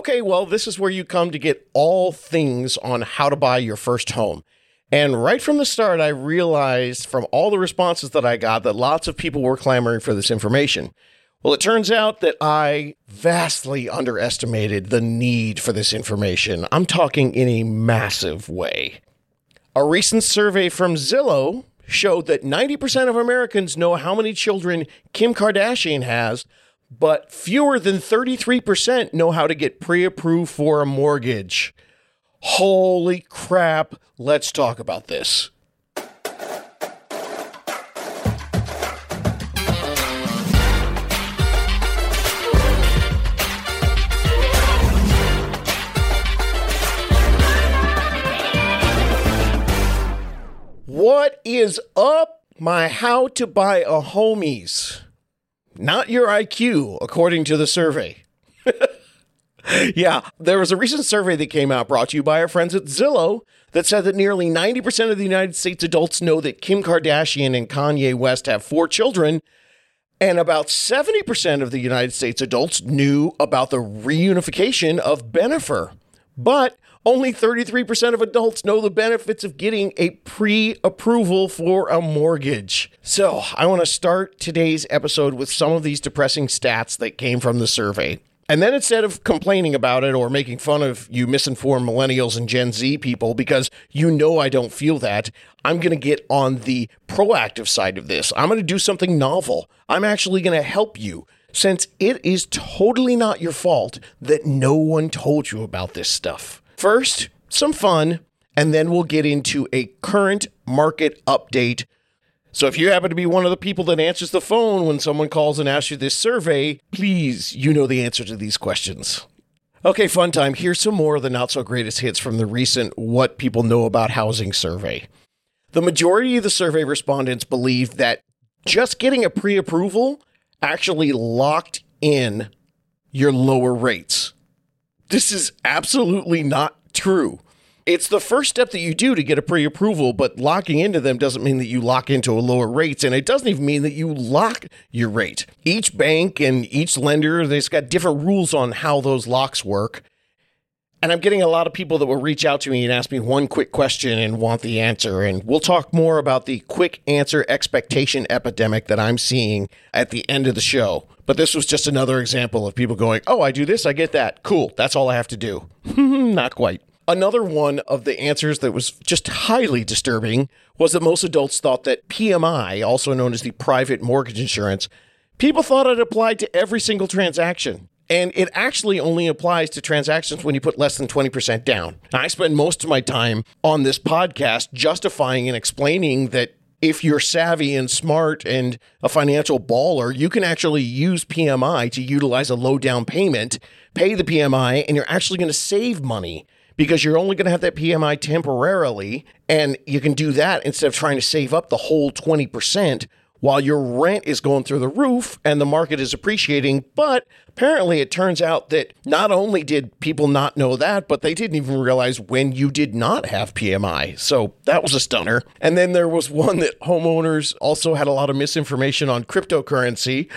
Okay, well, this is where you come to get all things on how to buy your first home. And right from the start, I realized from all the responses that I got that lots of people were clamoring for this information. Well, it turns out that I vastly underestimated the need for this information. I'm talking in a massive way. A recent survey from Zillow showed that 90% of Americans know how many children Kim Kardashian has, but fewer than 33% know how to get pre approved for a mortgage. Holy crap, let's talk about this. What is up, my how to buy a homies? Not your IQ, according to the survey. yeah, there was a recent survey that came out brought to you by our friends at Zillow that said that nearly 90% of the United States adults know that Kim Kardashian and Kanye West have four children, and about 70% of the United States adults knew about the reunification of Bennifer. But only 33% of adults know the benefits of getting a pre approval for a mortgage. So, I want to start today's episode with some of these depressing stats that came from the survey. And then instead of complaining about it or making fun of you misinformed millennials and Gen Z people, because you know I don't feel that, I'm going to get on the proactive side of this. I'm going to do something novel. I'm actually going to help you since it is totally not your fault that no one told you about this stuff. First, some fun, and then we'll get into a current market update. So if you happen to be one of the people that answers the phone when someone calls and asks you this survey, please, you know the answer to these questions. Okay, fun time. Here's some more of the not so greatest hits from the recent What People Know About Housing survey. The majority of the survey respondents believe that just getting a pre approval actually locked in your lower rates. This is absolutely not true. It's the first step that you do to get a pre approval, but locking into them doesn't mean that you lock into a lower rates, and it doesn't even mean that you lock your rate. Each bank and each lender, they've got different rules on how those locks work. And I'm getting a lot of people that will reach out to me and ask me one quick question and want the answer. And we'll talk more about the quick answer expectation epidemic that I'm seeing at the end of the show. But this was just another example of people going, oh, I do this, I get that. Cool. That's all I have to do. Not quite. Another one of the answers that was just highly disturbing was that most adults thought that PMI, also known as the private mortgage insurance, people thought it applied to every single transaction. And it actually only applies to transactions when you put less than 20% down. I spend most of my time on this podcast justifying and explaining that if you're savvy and smart and a financial baller, you can actually use PMI to utilize a low down payment, pay the PMI, and you're actually going to save money because you're only going to have that PMI temporarily. And you can do that instead of trying to save up the whole 20% while your rent is going through the roof and the market is appreciating. But apparently, it turns out that not only did people not know that, but they didn't even realize when you did not have PMI. So that was a stunner. And then there was one that homeowners also had a lot of misinformation on cryptocurrency.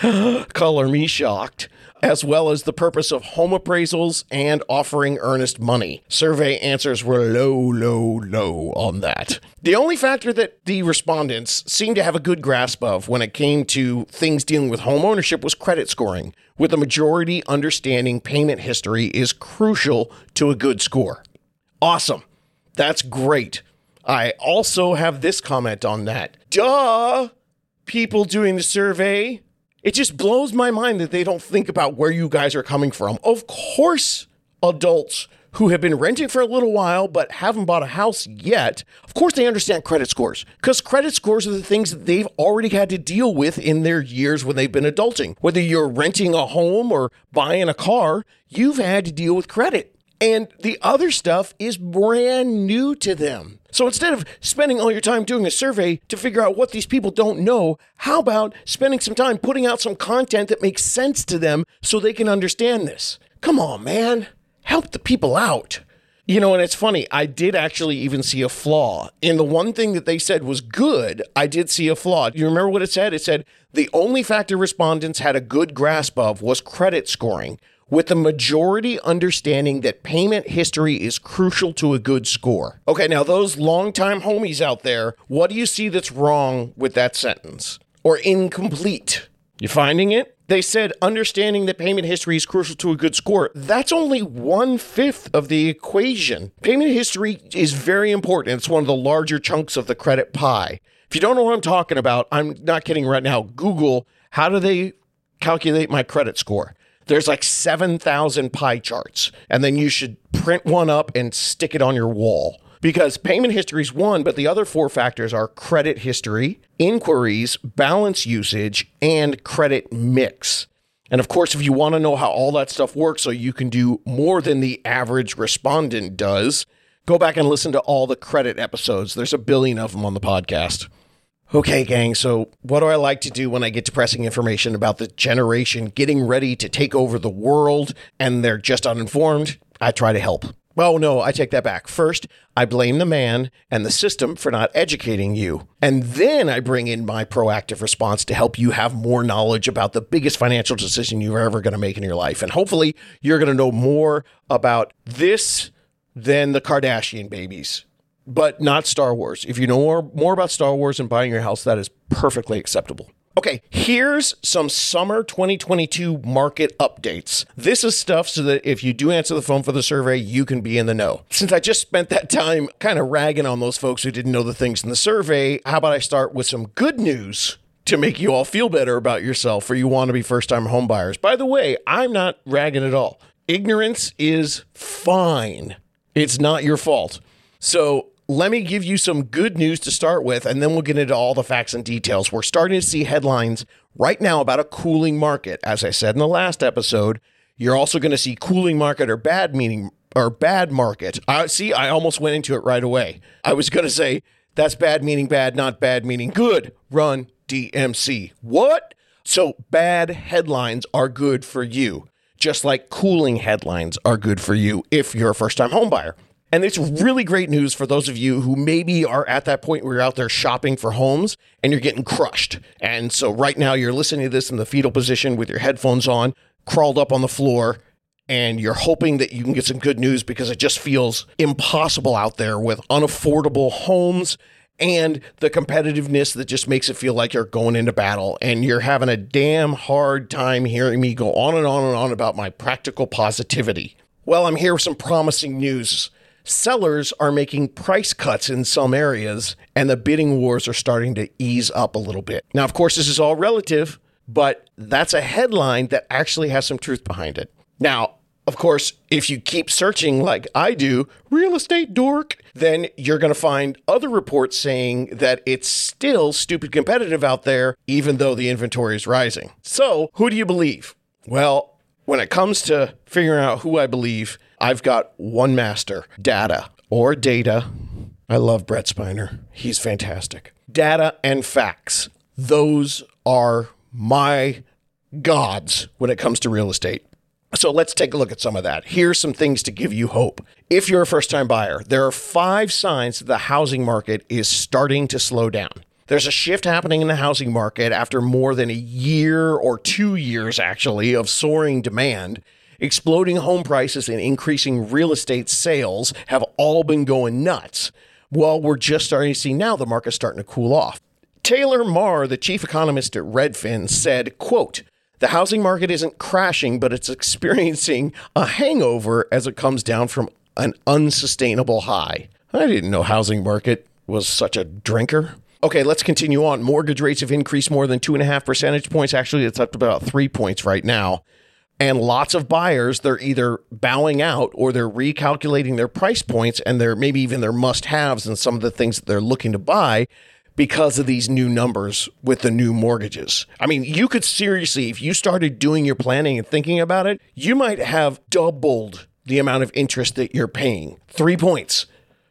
Color me shocked as well as the purpose of home appraisals and offering earnest money. Survey answers were low, low, low on that. The only factor that the respondents seemed to have a good grasp of when it came to things dealing with home ownership was credit scoring, with the majority understanding payment history is crucial to a good score. Awesome. That's great. I also have this comment on that. Duh! People doing the survey it just blows my mind that they don't think about where you guys are coming from. Of course, adults who have been renting for a little while but haven't bought a house yet, of course they understand credit scores because credit scores are the things that they've already had to deal with in their years when they've been adulting. Whether you're renting a home or buying a car, you've had to deal with credit. And the other stuff is brand new to them. So instead of spending all your time doing a survey to figure out what these people don't know, how about spending some time putting out some content that makes sense to them so they can understand this? Come on, man. Help the people out. You know, and it's funny, I did actually even see a flaw. In the one thing that they said was good, I did see a flaw. Do You remember what it said? It said the only factor respondents had a good grasp of was credit scoring, with the majority understanding that payment history is crucial to a good score. Okay, now those longtime homies out there, what do you see that's wrong with that sentence? Or incomplete? You finding it? They said understanding that payment history is crucial to a good score. That's only one fifth of the equation. Payment history is very important. It's one of the larger chunks of the credit pie. If you don't know what I'm talking about, I'm not kidding right now. Google how do they calculate my credit score? There's like 7,000 pie charts, and then you should print one up and stick it on your wall because payment history is one, but the other four factors are credit history, inquiries, balance usage, and credit mix. And of course, if you want to know how all that stuff works so you can do more than the average respondent does, go back and listen to all the credit episodes. There's a billion of them on the podcast. Okay, gang, so what do I like to do when I get depressing information about the generation getting ready to take over the world and they're just uninformed? I try to help. Well, no, I take that back. First, I blame the man and the system for not educating you. And then I bring in my proactive response to help you have more knowledge about the biggest financial decision you're ever going to make in your life. And hopefully, you're going to know more about this than the Kardashian babies but not Star Wars. If you know more, more about Star Wars and buying your house, that is perfectly acceptable. Okay, here's some summer 2022 market updates. This is stuff so that if you do answer the phone for the survey, you can be in the know. Since I just spent that time kind of ragging on those folks who didn't know the things in the survey, how about I start with some good news? To make you all feel better about yourself, or you want to be first time homebuyers. By the way, I'm not ragging at all. Ignorance is fine. It's not your fault. So let me give you some good news to start with, and then we'll get into all the facts and details. We're starting to see headlines right now about a cooling market. As I said in the last episode, you're also going to see cooling market or bad meaning or bad market. I see. I almost went into it right away. I was going to say that's bad meaning bad, not bad meaning good. Run DMC. What? So bad headlines are good for you, just like cooling headlines are good for you if you're a first time homebuyer. And it's really great news for those of you who maybe are at that point where you're out there shopping for homes and you're getting crushed. And so right now you're listening to this in the fetal position with your headphones on, crawled up on the floor, and you're hoping that you can get some good news because it just feels impossible out there with unaffordable homes and the competitiveness that just makes it feel like you're going into battle and you're having a damn hard time hearing me go on and on and on about my practical positivity. Well, I'm here with some promising news sellers are making price cuts in some areas, and the bidding wars are starting to ease up a little bit. Now, of course, this is all relative, but that's a headline that actually has some truth behind it. Now, of course, if you keep searching like I do, real estate dork, then you're going to find other reports saying that it's still stupid competitive out there, even though the inventory is rising. So, who do you believe? Well, when it comes to figuring out who I believe, I've got one master data or data. I love Brent Spiner. He's fantastic. Data and facts. Those are my gods when it comes to real estate. So let's take a look at some of that. Here's some things to give you hope. If you're a first time buyer, there are five signs that the housing market is starting to slow down. There's a shift happening in the housing market after more than a year or two years, actually, of soaring demand. Exploding home prices and increasing real estate sales have all been going nuts. Well, we're just starting to see now the market's starting to cool off. Taylor Marr, the chief economist at Redfin, said, quote, the housing market isn't crashing, but it's experiencing a hangover as it comes down from an unsustainable high. I didn't know housing market was such a drinker. Okay, let's continue on. Mortgage rates have increased more than two and a half percentage points. Actually, it's up to about three points right now. And lots of buyers, they're either bowing out or they're recalculating their price points and they're maybe even their must haves and some of the things that they're looking to buy because of these new numbers with the new mortgages. I mean, you could seriously, if you started doing your planning and thinking about it, you might have doubled the amount of interest that you're paying. Three points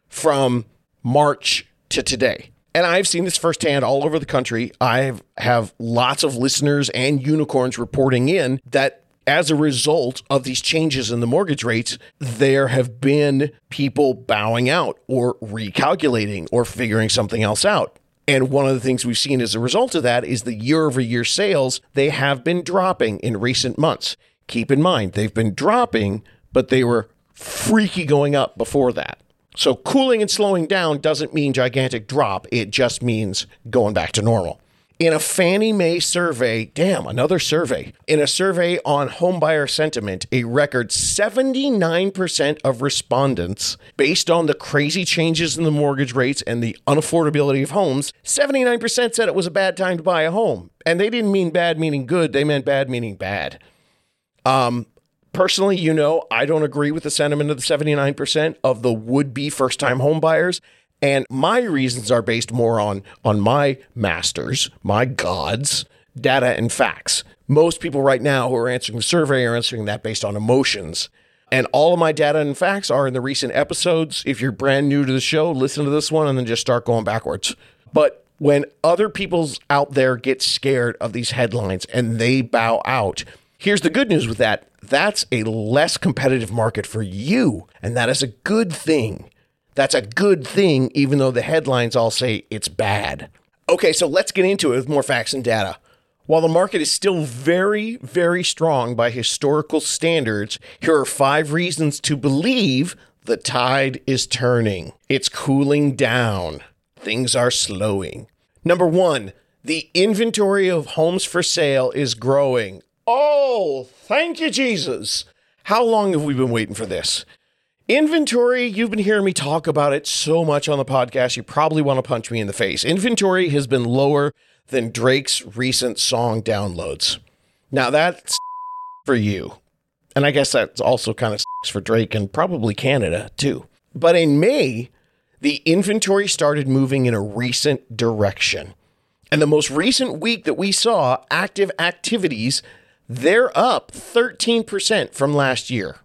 from March to today. And I've seen this firsthand all over the country. I have lots of listeners and unicorns reporting in that as a result of these changes in the mortgage rates, there have been people bowing out or recalculating or figuring something else out. And one of the things we've seen as a result of that is the year over year sales, they have been dropping in recent months. Keep in mind, they've been dropping, but they were freaky going up before that. So cooling and slowing down doesn't mean gigantic drop, it just means going back to normal. In a Fannie Mae survey, damn, another survey. In a survey on homebuyer sentiment, a record 79% of respondents, based on the crazy changes in the mortgage rates and the unaffordability of homes, 79% said it was a bad time to buy a home. And they didn't mean bad meaning good, they meant bad meaning bad. Um, personally, you know, I don't agree with the sentiment of the 79% of the would be first time home buyers. And my reasons are based more on, on my masters, my gods, data and facts. Most people right now who are answering the survey are answering that based on emotions. And all of my data and facts are in the recent episodes. If you're brand new to the show, listen to this one and then just start going backwards. But when other people's out there get scared of these headlines and they bow out, here's the good news with that that's a less competitive market for you. And that is a good thing. That's a good thing, even though the headlines all say it's bad. Okay, so let's get into it with more facts and data. While the market is still very, very strong by historical standards, here are five reasons to believe the tide is turning. It's cooling down. Things are slowing. Number one, the inventory of homes for sale is growing. Oh, thank you, Jesus. How long have we been waiting for this? Inventory, you've been hearing me talk about it so much on the podcast, you probably want to punch me in the face. Inventory has been lower than Drake's recent song downloads. Now, that's for you. And I guess that's also kind of for Drake and probably Canada too. But in May, the inventory started moving in a recent direction. And the most recent week that we saw active activities, they're up 13% from last year.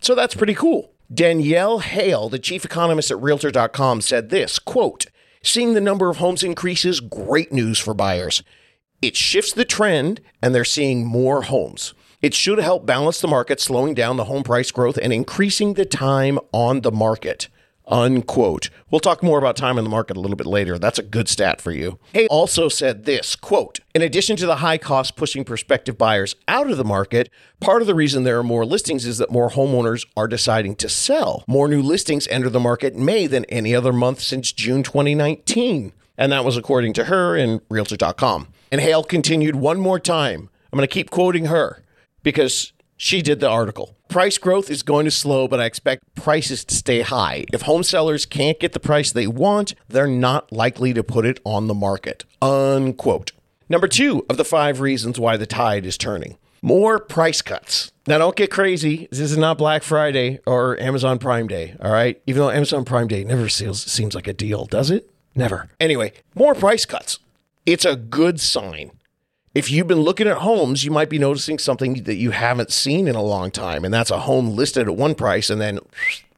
So that's pretty cool. Danielle Hale, the chief economist at Realtor.com, said this quote, Seeing the number of homes increases, great news for buyers. It shifts the trend, and they're seeing more homes. It should help balance the market, slowing down the home price growth and increasing the time on the market unquote. We'll talk more about time in the market a little bit later. That's a good stat for you. Hale also said this, quote, in addition to the high cost pushing prospective buyers out of the market, part of the reason there are more listings is that more homeowners are deciding to sell. More new listings enter the market in May than any other month since June 2019. And that was according to her in Realtor.com. And Hale continued one more time. I'm going to keep quoting her because she did the article. Price growth is going to slow, but I expect prices to stay high. If home sellers can't get the price they want, they're not likely to put it on the market. Unquote. Number two of the five reasons why the tide is turning more price cuts. Now, don't get crazy. This is not Black Friday or Amazon Prime Day, all right? Even though Amazon Prime Day never seems, seems like a deal, does it? Never. Anyway, more price cuts. It's a good sign if you've been looking at homes, you might be noticing something that you haven't seen in a long time, and that's a home listed at one price and then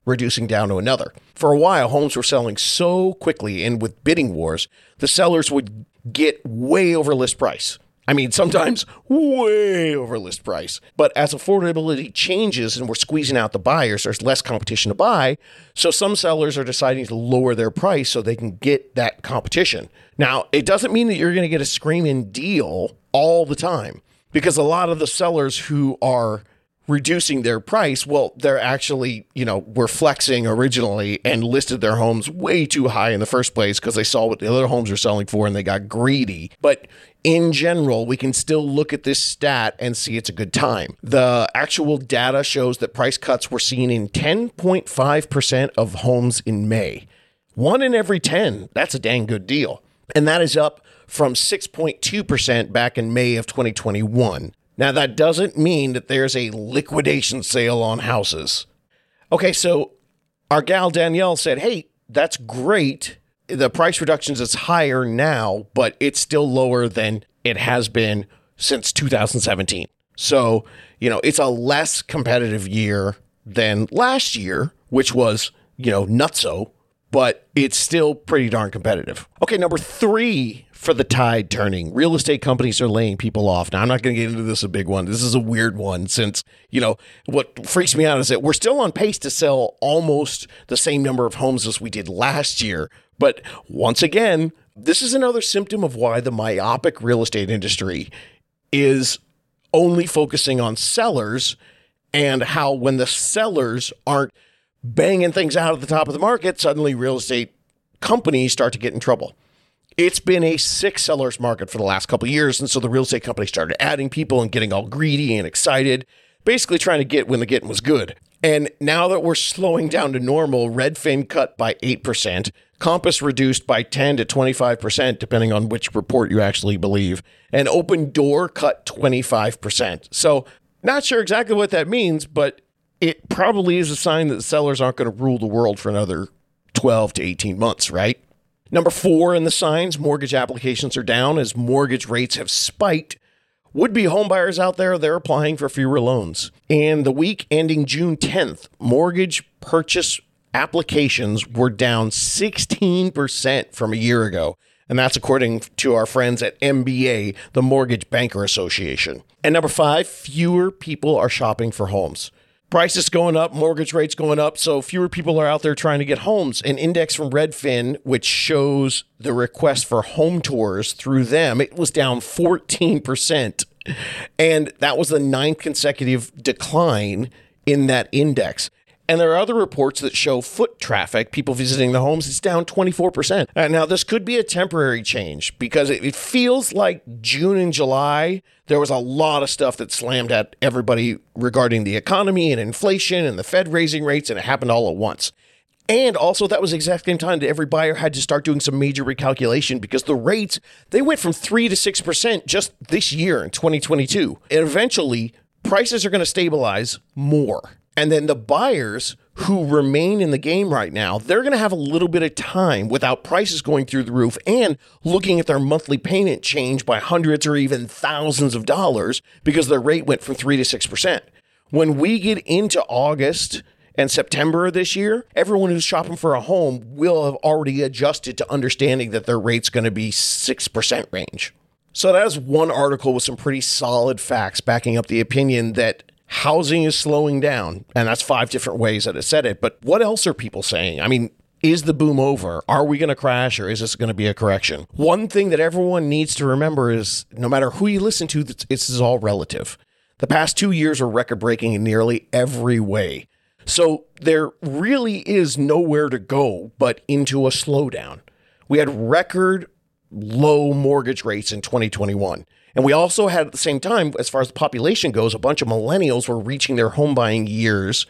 reducing down to another. For a while, homes were selling so quickly, and with bidding wars, the sellers would get way over list price. I mean, sometimes way over list price. But as affordability changes and we're squeezing out the buyers, there's less competition to buy. So some sellers are deciding to lower their price so they can get that competition. Now, it doesn't mean that you're going to get a screaming deal all the time because a lot of the sellers who are reducing their price, well, they're actually, you know, were flexing originally and listed their homes way too high in the first place because they saw what the other homes were selling for and they got greedy. But in general, we can still look at this stat and see it's a good time. The actual data shows that price cuts were seen in 10.5% of homes in May. One in every 10. That's a dang good deal. And that is up from 6.2% back in May of 2021. Now, that doesn't mean that there's a liquidation sale on houses. Okay, so our gal Danielle said, hey, that's great. The price reductions is higher now, but it's still lower than it has been since 2017. So, you know, it's a less competitive year than last year, which was, you know, nutso, but it's still pretty darn competitive. Okay, number three for the tide turning. Real estate companies are laying people off. Now, I'm not going to get into this a big one. This is a weird one since, you know, what freaks me out is that we're still on pace to sell almost the same number of homes as we did last year. But once again, this is another symptom of why the myopic real estate industry is only focusing on sellers and how when the sellers aren't banging things out at the top of the market, suddenly real estate companies start to get in trouble. It's been a sick seller's market for the last couple years. And so the real estate company started adding people and getting all greedy and excited, basically trying to get when the getting was good. And now that we're slowing down to normal, Redfin cut by 8%, Compass reduced by 10 to 25%, depending on which report you actually believe, and Opendoor cut 25%. So, not sure exactly what that means, but it probably is a sign that the sellers aren't going to rule the world for another 12 to 18 months, right? Number four in the signs mortgage applications are down as mortgage rates have spiked. Would be homebuyers out there, they're applying for fewer loans. And the week ending June 10th, mortgage purchase applications were down 16% from a year ago. And that's according to our friends at MBA, the Mortgage Banker Association. And number five, fewer people are shopping for homes prices going up, mortgage rates going up, so fewer people are out there trying to get homes. An index from Redfin, which shows the request for home tours through them, it was down 14%. And that was the ninth consecutive decline in that index. And there are other reports that show foot traffic, people visiting the homes, is down 24%. Uh, now, this could be a temporary change because it, it feels like June and July, there was a lot of stuff that slammed at everybody regarding the economy and inflation and the Fed raising rates, and it happened all at once. And also, that was the exact same time that every buyer had to start doing some major recalculation because the rates, they went from 3 to 6% just this year in 2022. And eventually, prices are going to stabilize more. And then the buyers who remain in the game right now, they're going to have a little bit of time without prices going through the roof and looking at their monthly payment change by hundreds or even thousands of dollars because their rate went from 3 to 6%. When we get into August and September of this year, everyone who's shopping for a home will have already adjusted to understanding that their rate's going to be 6% range. So that is one article with some pretty solid facts backing up the opinion that housing is slowing down. And that's five different ways that it said it. But what else are people saying? I mean, is the boom over? Are we going to crash or is this going to be a correction? One thing that everyone needs to remember is no matter who you listen to, this is all relative. The past two years are record breaking in nearly every way. So there really is nowhere to go but into a slowdown. We had record low mortgage rates in 2021. And we also had at the same time, as far as the population goes, a bunch of millennials were reaching their home buying years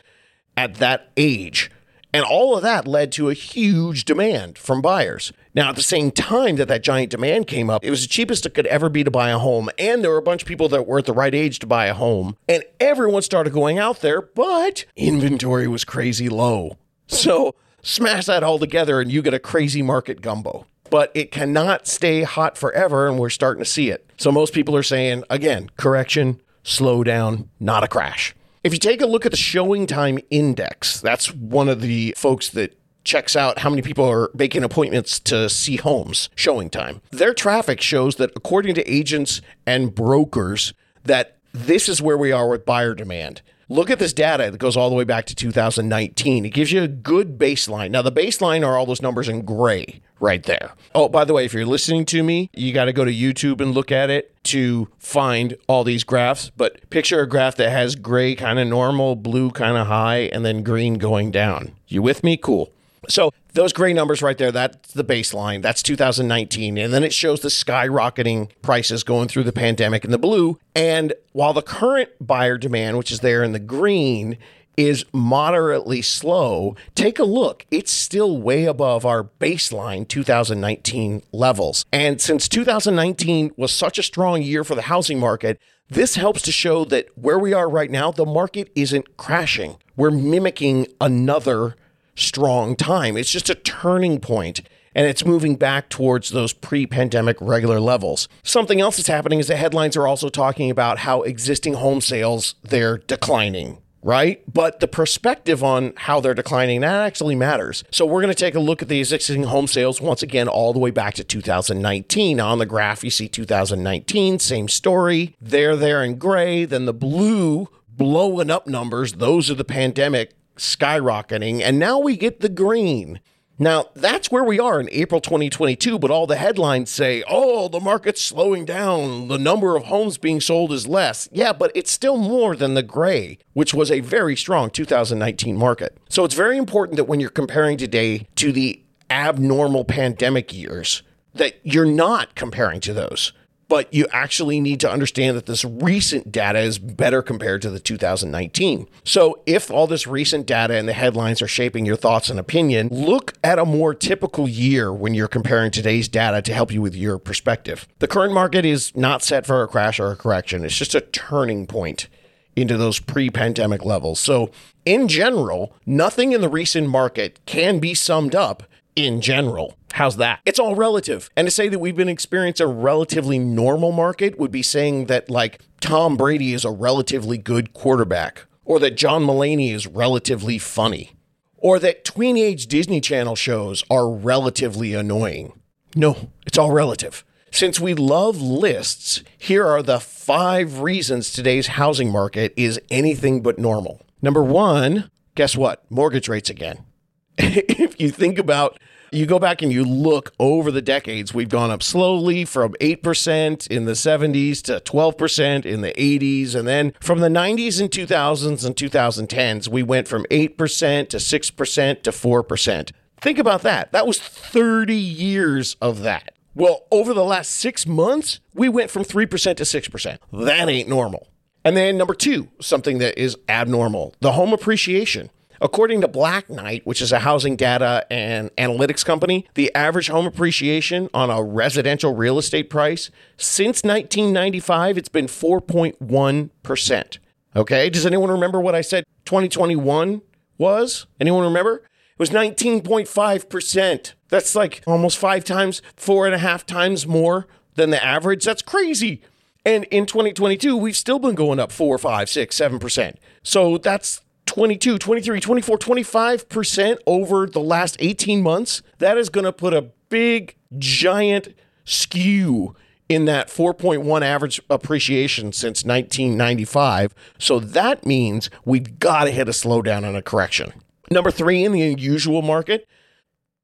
at that age. And all of that led to a huge demand from buyers. Now, at the same time that that giant demand came up, it was the cheapest it could ever be to buy a home. And there were a bunch of people that were at the right age to buy a home. And everyone started going out there, but inventory was crazy low. So smash that all together and you get a crazy market gumbo but it cannot stay hot forever, and we're starting to see it. So most people are saying, again, correction, slow down, not a crash. If you take a look at the ShowingTime index, that's one of the folks that checks out how many people are making appointments to see homes ShowingTime. Their traffic shows that according to agents and brokers that this is where we are with buyer demand. Look at this data that goes all the way back to 2019. It gives you a good baseline. Now, the baseline are all those numbers in gray right there. Oh, by the way, if you're listening to me, you got to go to YouTube and look at it to find all these graphs. But picture a graph that has gray kind of normal, blue kind of high, and then green going down. You with me? Cool. So those gray numbers right there, that's the baseline. That's 2019. And then it shows the skyrocketing prices going through the pandemic in the blue. And while the current buyer demand, which is there in the green, is moderately slow, take a look. It's still way above our baseline 2019 levels. And since 2019 was such a strong year for the housing market, this helps to show that where we are right now, the market isn't crashing. We're mimicking another strong time. It's just a turning point and it's moving back towards those pre pandemic regular levels. Something else that's happening is the headlines are also talking about how existing home sales they're declining. Right? But the perspective on how they're declining, that actually matters. So, we're going to take a look at the existing home sales once again, all the way back to 2019. Now On the graph, you see 2019, same story. They're there in gray. Then the blue blowing up numbers, those are the pandemic skyrocketing. And now we get the green. Now, that's where we are in April 2022, but all the headlines say, oh, the market's slowing down. The number of homes being sold is less. Yeah, but it's still more than the gray, which was a very strong 2019 market. So it's very important that when you're comparing today to the abnormal pandemic years, that you're not comparing to those but you actually need to understand that this recent data is better compared to the 2019. So, if all this recent data and the headlines are shaping your thoughts and opinion, look at a more typical year when you're comparing today's data to help you with your perspective. The current market is not set for a crash or a correction, it's just a turning point into those pre pandemic levels. So, in general, nothing in the recent market can be summed up in general. How's that? It's all relative. And to say that we've been experiencing a relatively normal market would be saying that, like, Tom Brady is a relatively good quarterback, or that John Mulaney is relatively funny, or that tween age Disney Channel shows are relatively annoying. No, it's all relative. Since we love lists, here are the five reasons today's housing market is anything but normal. Number one, guess what? Mortgage rates again. if you think about you go back and you look over the decades, we've gone up slowly from 8% in the 70s to 12% in the 80s. And then from the 90s and 2000s and 2010s, we went from 8% to 6% to 4%. Think about that. That was 30 years of that. Well, over the last six months, we went from 3% to 6%. That ain't normal. And then number two, something that is abnormal the home appreciation. According to Black Knight, which is a housing data and analytics company, the average home appreciation on a residential real estate price since 1995, it's been 4.1%. Okay, does anyone remember what I said 2021 was? Anyone remember? It was 19.5%. That's like almost five times, four and a half times more than the average. That's crazy. And in 2022, we've still been going up four, five, six, seven percent. So that's 22, 23, 24, 25% over the last 18 months, that is going to put a big, giant skew in that 4.1 average appreciation since 1995. So that means we've got to hit a slowdown and a correction. Number three in the unusual market,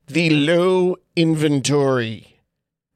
the low inventory.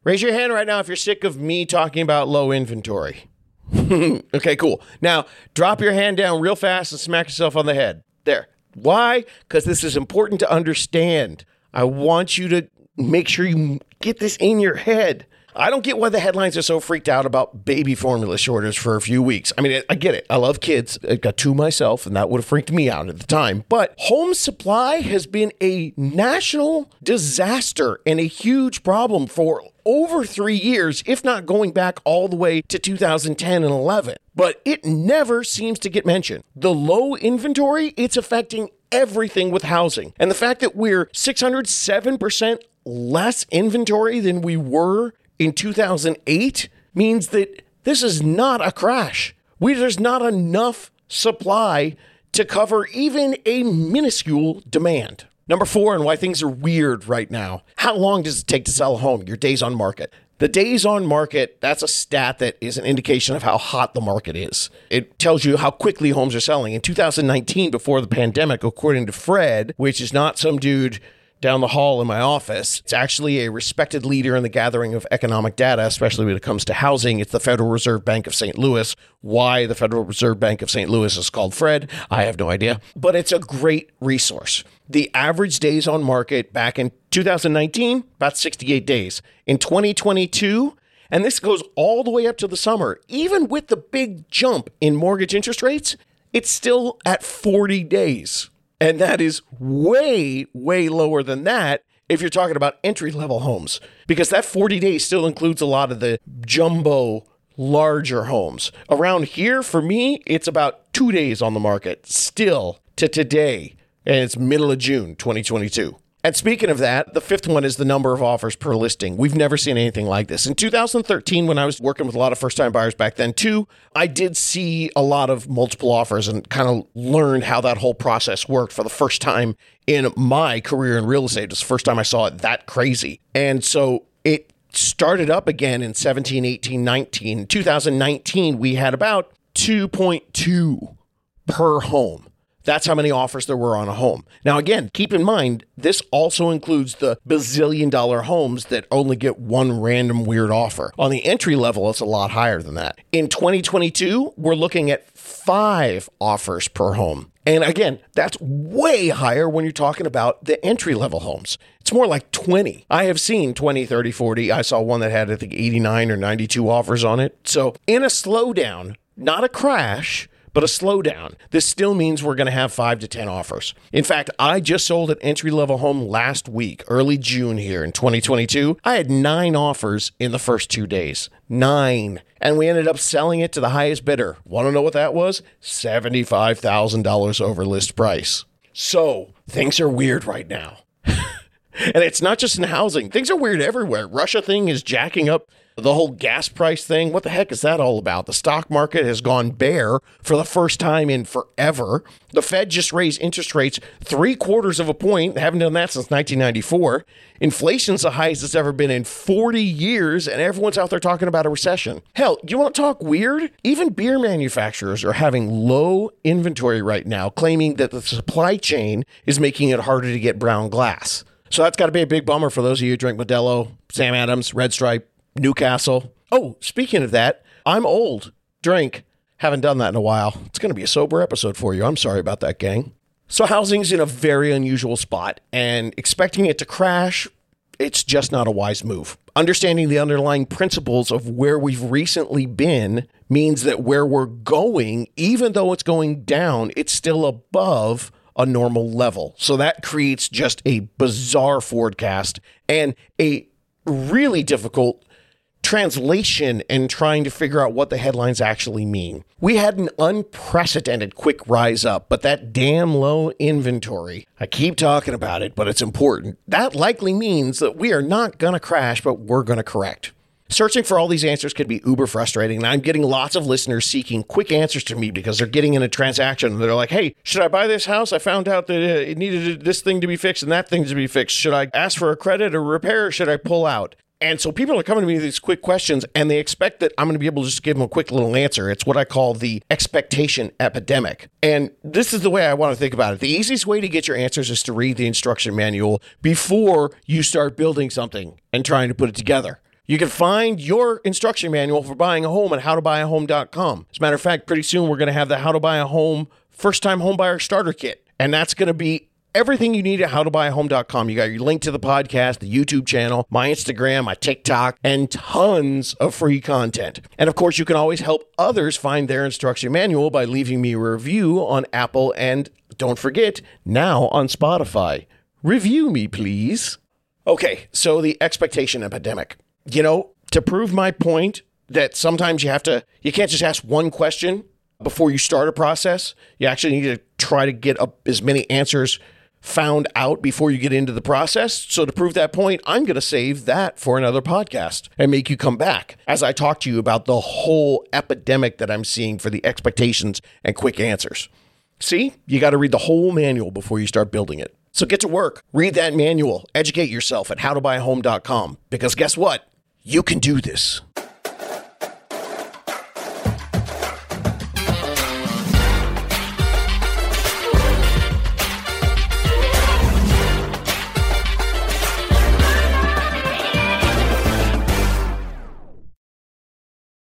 Raise your hand right now if you're sick of me talking about low inventory. okay, cool. Now, drop your hand down real fast and smack yourself on the head. There. Why? Because this is important to understand. I want you to make sure you get this in your head. I don't get why the headlines are so freaked out about baby formula shortage for a few weeks. I mean, I get it. I love kids. I got two myself, and that would have freaked me out at the time. But home supply has been a national disaster and a huge problem for over three years, if not going back all the way to 2010 and 11. But it never seems to get mentioned. The low inventory, it's affecting everything with housing. And the fact that we're 607% less inventory than we were in 2008 means that this is not a crash. We, there's not enough supply to cover even a minuscule demand. Number four, and why things are weird right now. How long does it take to sell a home? Your days on market. The days on market, that's a stat that is an indication of how hot the market is. It tells you how quickly homes are selling. In 2019, before the pandemic, according to Fred, which is not some dude down the hall in my office. It's actually a respected leader in the gathering of economic data, especially when it comes to housing. It's the Federal Reserve Bank of St. Louis. Why the Federal Reserve Bank of St. Louis is called Fred, I have no idea, but it's a great resource. The average days on market back in 2019, about 68 days. In 2022, and this goes all the way up to the summer, even with the big jump in mortgage interest rates, it's still at 40 days. And that is way, way lower than that if you're talking about entry level homes, because that 40 days still includes a lot of the jumbo, larger homes. Around here, for me, it's about two days on the market still to today. And it's middle of June 2022. And speaking of that, the fifth one is the number of offers per listing. We've never seen anything like this. In 2013, when I was working with a lot of first time buyers back then too, I did see a lot of multiple offers and kind of learned how that whole process worked for the first time in my career in real estate. It was the first time I saw it that crazy. And so it started up again in 17, 18, 19. In 2019, we had about 2.2 per home. That's how many offers there were on a home. Now, again, keep in mind, this also includes the bazillion dollar homes that only get one random weird offer. On the entry level, it's a lot higher than that. In 2022, we're looking at five offers per home. And again, that's way higher when you're talking about the entry level homes. It's more like 20. I have seen 20, 30, 40. I saw one that had, I think, 89 or 92 offers on it. So, in a slowdown, not a crash, but a slowdown. This still means we're going to have five to 10 offers. In fact, I just sold an entry level home last week, early June here in 2022. I had nine offers in the first two days. Nine. And we ended up selling it to the highest bidder. Want to know what that was? $75,000 over list price. So things are weird right now. and it's not just in housing, things are weird everywhere. Russia thing is jacking up the whole gas price thing, what the heck is that all about? The stock market has gone bear for the first time in forever. The Fed just raised interest rates three quarters of a point. They haven't done that since 1994. Inflation's the highest it's ever been in 40 years, and everyone's out there talking about a recession. Hell, you want to talk weird? Even beer manufacturers are having low inventory right now, claiming that the supply chain is making it harder to get brown glass. So that's got to be a big bummer for those of you who drink Modelo, Sam Adams, Red Stripe, Newcastle. Oh, speaking of that, I'm old. Drink. Haven't done that in a while. It's going to be a sober episode for you. I'm sorry about that, gang. So, housing's in a very unusual spot, and expecting it to crash, it's just not a wise move. Understanding the underlying principles of where we've recently been means that where we're going, even though it's going down, it's still above a normal level. So that creates just a bizarre forecast and a really difficult translation and trying to figure out what the headlines actually mean. We had an unprecedented quick rise up, but that damn low inventory, I keep talking about it, but it's important. That likely means that we are not going to crash, but we're going to correct. Searching for all these answers can be uber frustrating, and I'm getting lots of listeners seeking quick answers to me because they're getting in a transaction. And they're like, "Hey, should I buy this house? I found out that uh, it needed this thing to be fixed and that thing to be fixed. Should I ask for a credit or repair? Or should I pull out?" And so people are coming to me with these quick questions and they expect that I'm going to be able to just give them a quick little answer. It's what I call the expectation epidemic. And this is the way I want to think about it. The easiest way to get your answers is to read the instruction manual before you start building something and trying to put it together. You can find your instruction manual for buying a home at howtobuyahome.com. As a matter of fact, pretty soon we're going to have the How to Buy a Home First Time Homebuyer Starter Kit. And that's going to be everything you need at howtobuyahome.com. You got your link to the podcast, the YouTube channel, my Instagram, my TikTok, and tons of free content. And of course, you can always help others find their instruction manual by leaving me a review on Apple and don't forget, now on Spotify. Review me, please. Okay, so the expectation epidemic. You know, to prove my point that sometimes you have to, you can't just ask one question before you start a process. You actually need to try to get up as many answers found out before you get into the process. So, to prove that point, I'm going to save that for another podcast and make you come back as I talk to you about the whole epidemic that I'm seeing for the expectations and quick answers. See, you got to read the whole manual before you start building it. So, get to work, read that manual, educate yourself at howtobuyahome.com because guess what? You can do this.